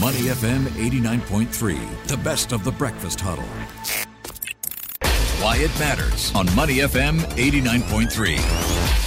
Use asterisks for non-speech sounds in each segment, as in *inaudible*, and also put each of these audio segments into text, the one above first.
Money FM 89.3, the best of the breakfast huddle. Why it matters on Money FM 89.3.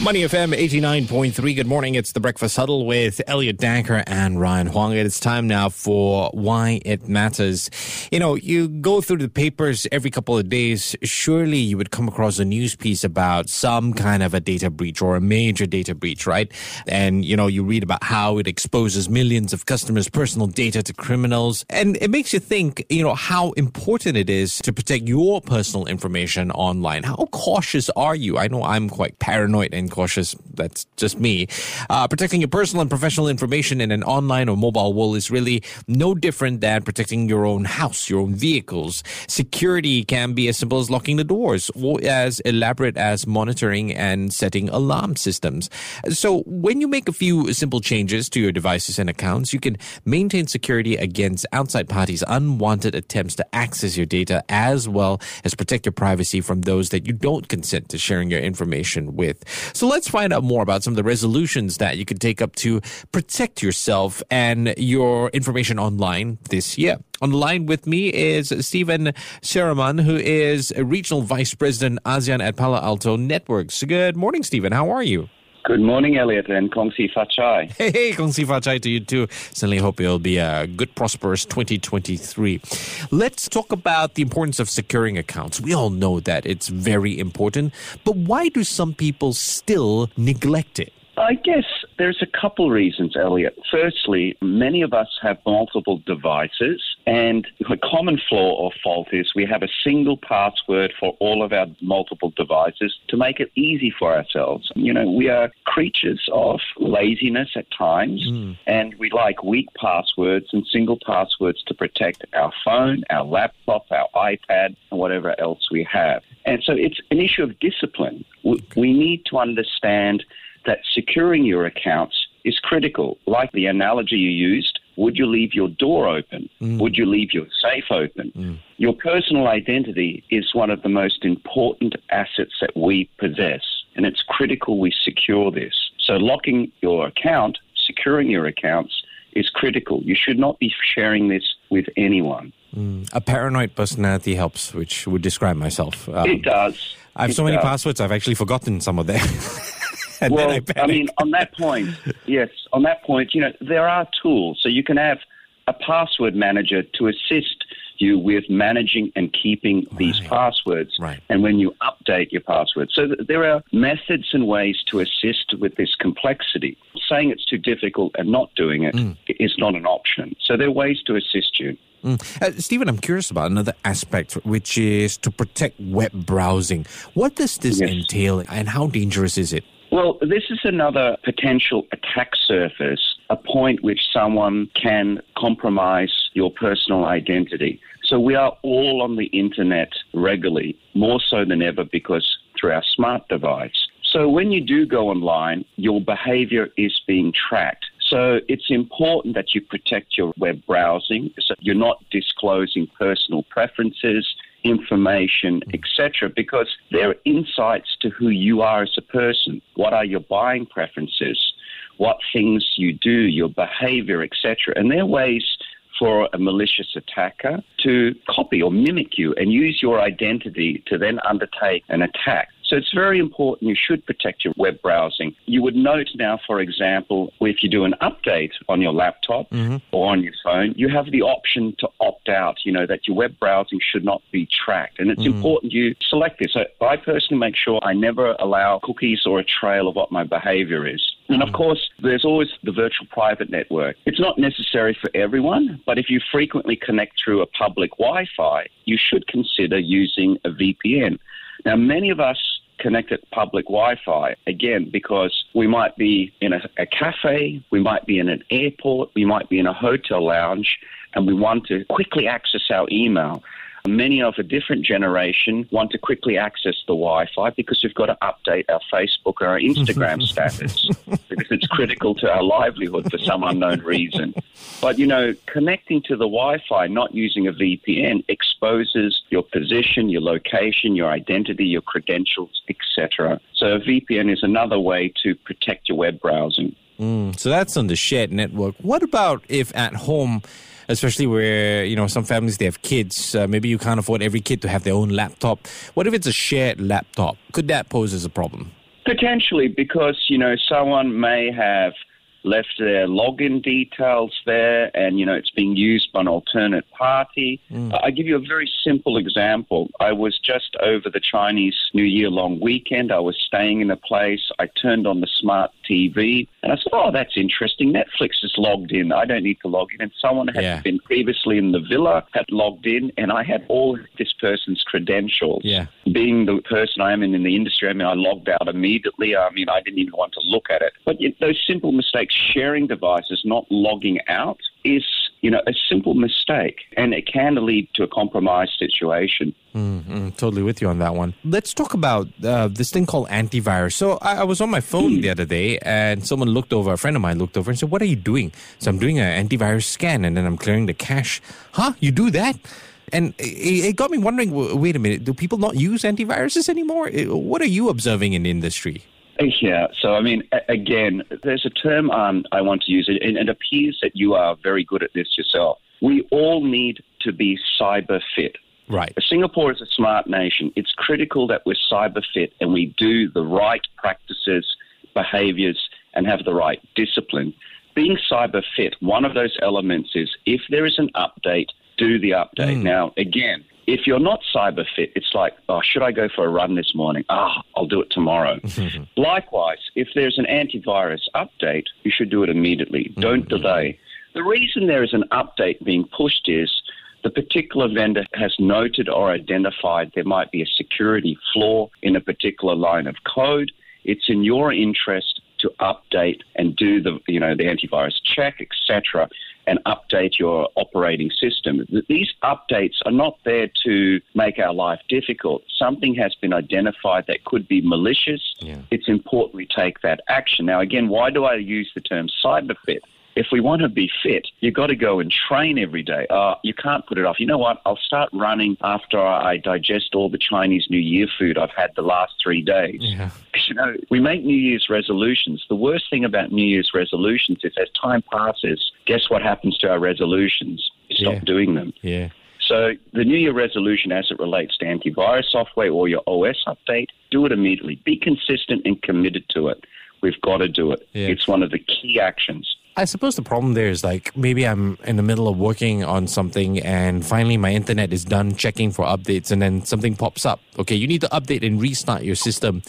Money FM 89.3. Good morning. It's the Breakfast Huddle with Elliot Danker and Ryan Huang. It's time now for Why It Matters. You know, you go through the papers every couple of days. Surely you would come across a news piece about some kind of a data breach or a major data breach, right? And, you know, you read about how it exposes millions of customers' personal data to criminals. And it makes you think, you know, how important it is to protect your personal information online. How cautious are you? I know I'm quite paranoid and cautious. That's just me. Uh, protecting your personal and professional information in an online or mobile world is really no different than protecting your own house, your own vehicles. Security can be as simple as locking the doors or as elaborate as monitoring and setting alarm systems. So when you make a few simple changes to your devices and accounts, you can maintain security against outside parties' unwanted attempts to access your data as well as protect your privacy from those that you don't consent to sharing your information with. So let's find out more about some of the resolutions that you can take up to protect yourself and your information online this year. On the line with me is Steven Scheurmann, who is a regional vice president ASEAN at Palo Alto Networks. Good morning, Steven. How are you? Good morning, Elliot, and Kong Si Fa Chai. Hey, hey, Kong Si Fa Chai to you too. Certainly hope it'll be a good, prosperous 2023. Let's talk about the importance of securing accounts. We all know that it's very important, but why do some people still neglect it? I guess there's a couple reasons, Elliot. Firstly, many of us have multiple devices, and the common flaw or fault is we have a single password for all of our multiple devices to make it easy for ourselves. You know, we are creatures of laziness at times, mm. and we like weak passwords and single passwords to protect our phone, our laptop, our iPad, and whatever else we have. And so it's an issue of discipline. We need to understand that securing your accounts is critical. Like the analogy you used, would you leave your door open? Mm. Would you leave your safe open? Mm. Your personal identity is one of the most important assets that we possess, and it's critical we secure this. So, locking your account, securing your accounts, is critical. You should not be sharing this with anyone. Mm. A paranoid personality helps, which would describe myself. Um, it does. I have it so many does. passwords, I've actually forgotten some of them. *laughs* well, I, I mean, on that point, yes, on that point, you know, there are tools. So you can have a password manager to assist you with managing and keeping right. these passwords. Right. And when you update your password. So th- there are methods and ways to assist with this complexity. Saying it's too difficult and not doing it mm. is not an option. So there are ways to assist you. Mm. Uh, Steven, I'm curious about another aspect, which is to protect web browsing. What does this yes. entail and how dangerous is it? Well, this is another potential attack surface, a point which someone can compromise your personal identity. So we are all on the internet regularly, more so than ever because through our smart device. So when you do go online, your behavior is being tracked. So it's important that you protect your web browsing so you're not disclosing personal preferences, information, mm. etc., because they're insights to who you are as a person. What are your buying preferences? What things you do, your behavior, etc. And they're ways for a malicious attacker to copy or mimic you and use your identity to then undertake an attack. So it's very important. You should protect your web browsing. You would note now, for example, if you do an update on your laptop mm-hmm. or on your phone, you have the option to opt out, you know, that your web browsing should not be tracked. And it's mm-hmm. important you select this. So I personally make sure I never allow cookies or a trail of what my behavior is. And of mm. course, there's always the virtual private network. It's not necessary for everyone, but if you frequently connect through a public Wi Fi, you should consider using a VPN. Now, many of us connect at public Wi Fi, again, because we might be in a, a cafe, we might be in an airport, we might be in a hotel lounge, and we want to quickly access our email. Many of a different generation want to quickly access the Wi Fi because we've got to update our Facebook or our Instagram *laughs* status because it's critical to our livelihood for some unknown reason. But, you know, connecting to the Wi Fi, not using a VPN, exposes your position, your location, your identity, your credentials, etc. So a VPN is another way to protect your web browsing. Mm, so that's on the shared network. What about if at home, especially where you know some families they have kids, uh, maybe you can't afford every kid to have their own laptop. What if it's a shared laptop? Could that pose as a problem? Potentially, because you know someone may have left their login details there and, you know, it's being used by an alternate party. Mm. I give you a very simple example. I was just over the Chinese New Year long weekend. I was staying in a place. I turned on the smart TV and I said, oh, that's interesting. Netflix is logged in. I don't need to log in. And someone had yeah. been previously in the villa, had logged in, and I had all this person's credentials. Yeah. Being the person I am in, in the industry, I mean, I logged out immediately. I mean, I didn't even want to look at it. But those simple mistakes sharing devices, not logging out, is you know a simple mistake, and it can lead to a compromised situation. Mm-hmm. Totally with you on that one. Let's talk about uh, this thing called antivirus. So I, I was on my phone the other day, and someone looked over. A friend of mine looked over and said, "What are you doing?" So I'm doing an antivirus scan, and then I'm clearing the cache. Huh? You do that? And it, it got me wondering. Wait a minute. Do people not use antiviruses anymore? What are you observing in the industry? Yeah, so I mean, again, there's a term um, I want to use, and it appears that you are very good at this yourself. We all need to be cyber fit. Right. Singapore is a smart nation. It's critical that we're cyber fit and we do the right practices, behaviors, and have the right discipline. Being cyber fit, one of those elements is if there is an update, do the update. Mm. Now, again, if you're not cyber fit, it's like, oh, should I go for a run this morning? Ah, I'll do it tomorrow. *laughs* Likewise, if there's an antivirus update, you should do it immediately. Don't mm-hmm. delay. The reason there is an update being pushed is the particular vendor has noted or identified there might be a security flaw in a particular line of code. It's in your interest to update and do the you know the antivirus check, etc and update your operating system. These updates are not there to make our life difficult. Something has been identified that could be malicious. Yeah. It's important we take that action. Now, again, why do I use the term cyber fit? If we want to be fit, you've got to go and train every day. Uh, you can't put it off. You know what? I'll start running after I digest all the Chinese New Year food I've had the last three days. Yeah. *laughs* You know, we make New Year's resolutions. The worst thing about New Year's resolutions is as time passes, guess what happens to our resolutions? You stop yeah. doing them. Yeah. So the New Year resolution, as it relates to antivirus software or your OS update, do it immediately. Be consistent and committed to it. We've got to do it. Yeah. It's one of the key actions. I suppose the problem there is like maybe I'm in the middle of working on something and finally my internet is done checking for updates and then something pops up. Okay, you need to update and restart your system.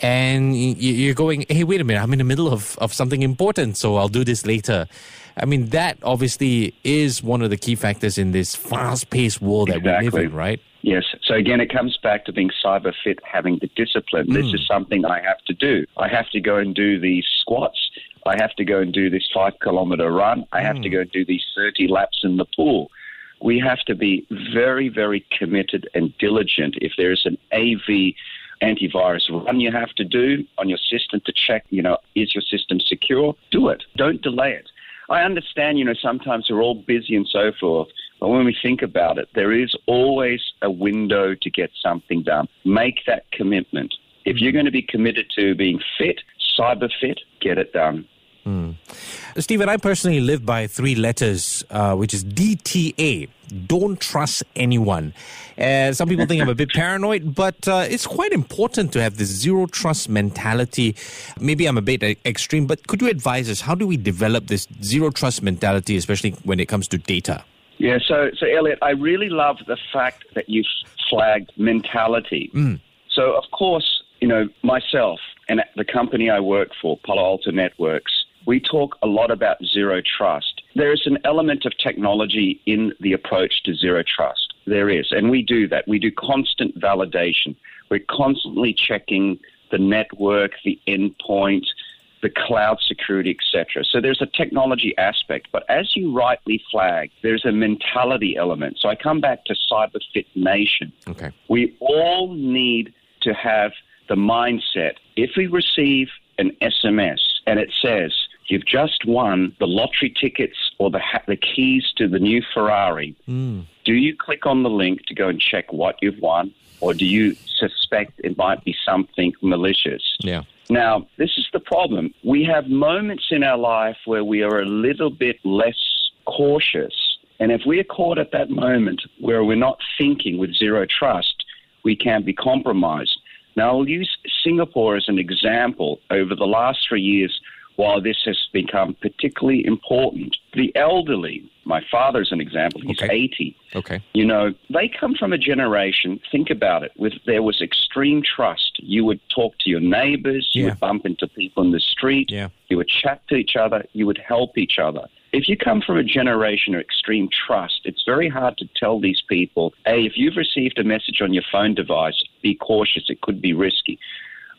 And you're going, hey, wait a minute, I'm in the middle of, of something important, so I'll do this later. I mean, that obviously is one of the key factors in this fast paced world that exactly. we live in, right? Yes. So again, it comes back to being cyber fit, having the discipline. Mm. This is something I have to do. I have to go and do these squats. I have to go and do this five kilometer run. I have mm. to go and do these 30 laps in the pool. We have to be very, very committed and diligent. If there's an AV antivirus run you have to do on your system to check, you know, is your system secure? Do it. Don't delay it. I understand, you know, sometimes we're all busy and so forth, but when we think about it, there is always a window to get something done. Make that commitment. If you're going to be committed to being fit, cyber fit, get it done. Mm. Steven, I personally live by three letters, uh, which is DTA. Don't trust anyone. Uh, some people think I'm a bit *laughs* paranoid, but uh, it's quite important to have this zero trust mentality. Maybe I'm a bit extreme, but could you advise us? How do we develop this zero trust mentality, especially when it comes to data? Yeah, so, so Elliot, I really love the fact that you flagged mentality. Mm. So, of course, you know, myself and the company I work for, Palo Alto Networks, we talk a lot about zero trust. There is an element of technology in the approach to zero trust. There is, and we do that. We do constant validation. We're constantly checking the network, the endpoint, the cloud security, etc. So there's a technology aspect, but as you rightly flag, there's a mentality element. So I come back to cyber fit nation. Okay. We all need to have the mindset. If we receive an SMS and it says You've just won the lottery tickets or the, ha- the keys to the new Ferrari. Mm. Do you click on the link to go and check what you've won, or do you suspect it might be something malicious? Yeah. Now, this is the problem. We have moments in our life where we are a little bit less cautious. And if we're caught at that moment where we're not thinking with zero trust, we can be compromised. Now, I'll use Singapore as an example. Over the last three years, while this has become particularly important, the elderly, my father's an example, he's Okay. 80. Okay. You know, they come from a generation, think about it, with there was extreme trust. You would talk to your neighbors, you Yeah. would bump into people in the street, Yeah. you would chat to each other, you would help each other. If you come from a generation of extreme trust, it's very hard to tell these people, hey, if you've received a message on your phone device, be cautious, it could be risky.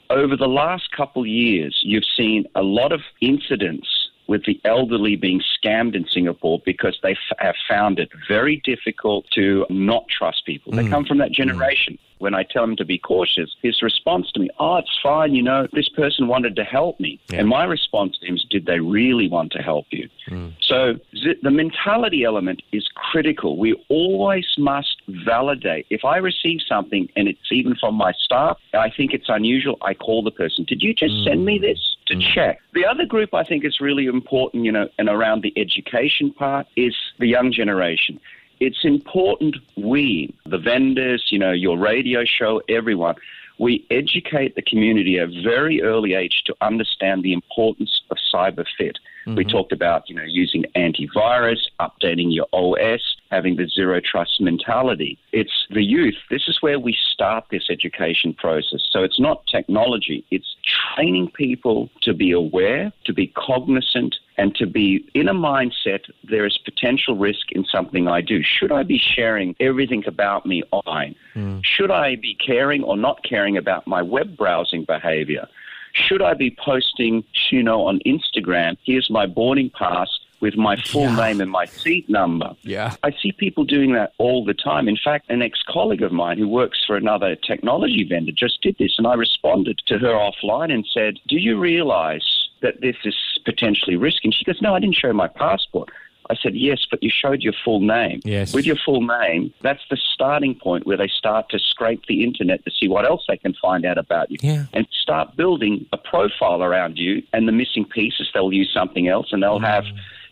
Over the last couple years, you've seen a lot of incidents with the elderly being scammed in Singapore because they f- have found it very difficult to not trust people. They mm. come from that mm. generation. When I tell them to be cautious, his response to me, oh, it's fine, you know, this person wanted to help me. Yeah. And my response to him is, did they really want to help you? Hmm. So zi- the mentality element is critical. We always must validate. If I receive something and it's even from my staff, I think it's unusual, I call the person, did you just send me hmm. this? To hmm. check. The other group I think is really important, you know, and around the education part is the young generation. It's important we, the vendors, you know, your radio show, everyone, we educate the community at a very early age to understand the importance of cyber fit. We mm-hmm. talked about, you know, using antivirus, updating your OS, having the zero trust mentality. It's the youth. This is where we start this education process. So it's not technology. It's training people to be aware, to be cognizant, and to be in a mindset there is potential risk in something I do. Should I be sharing everything about me online? Hmm. Should I be caring or not caring about my web browsing behavior? Should I be posting, you know, on Instagram, here's my boarding pass with my full Yeah. name and my seat number? Yeah. I see people doing that all the time. In fact, an ex colleague of mine who works for another technology vendor just did this, and I responded to her offline and said, Do you realize that this is potentially risky? And she goes, No, I didn't show my passport. I said, Yes, but you showed your full name. Yes. With your full name, that's the starting point where they start to scrape the internet to see what else they can find out about you Yeah. and start building a profile around you and the missing pieces they'll use something else and they'll mm. have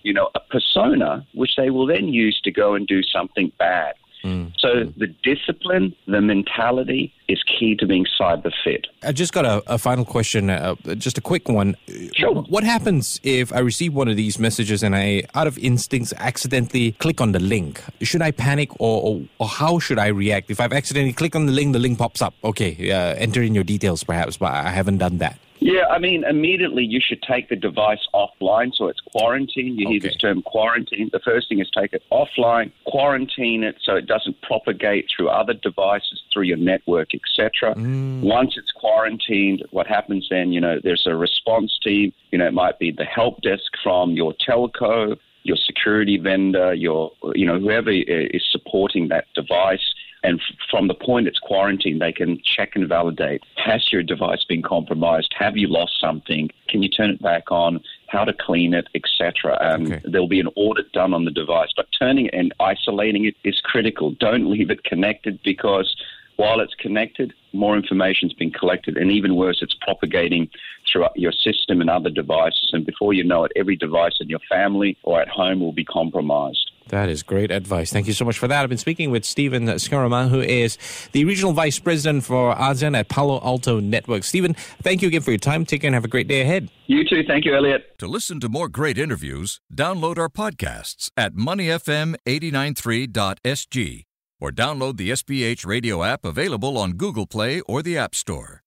you know a persona which they will then use to go and do something bad so the discipline the mentality is key to being cyber fit I just got a, a final question, uh, just a quick one. Sure. What happens if I receive one of these messages and I, out of instincts, accidentally click on the link? Should I panic or, or, or how should I react? If I've accidentally clicked on the link, the link pops up. Okay, uh, enter in your details perhaps, but I haven't done that. Yeah i mean immediately you should take the device offline. So it's quarantine you hear this term quarantine. The first thing is take it offline quarantine it so it doesn't propagate through other devices through your network etc mm. once it's quarantined what happens then you know there's a response team. You know it might be the help desk from your telco your security vendor your you know whoever is supporting that device and f- from the point it's quarantined, they can check and validate has your device been compromised? Have you lost something? Can you turn it back on? How to clean it, etc. Um, Okay. There'll be an audit done on the device, but turning it and isolating it is critical. Don't leave it connected because while it's connected, more information's been collected, and even worse, it's propagating throughout your system and other devices. And before you know it, every device in your family or at home will be compromised. That is great advice. Thank you so much for that. I've been speaking with Steven Scheurmann, who is the Regional Vice President for ASEAN at Palo Alto Network. Steven, thank you again for your time. Take care and have a great day ahead. You too. Thank you, Elliot. To listen to more great interviews, download our podcasts at moneyfm893.sg or download the SPH radio app available on Google Play or the App Store.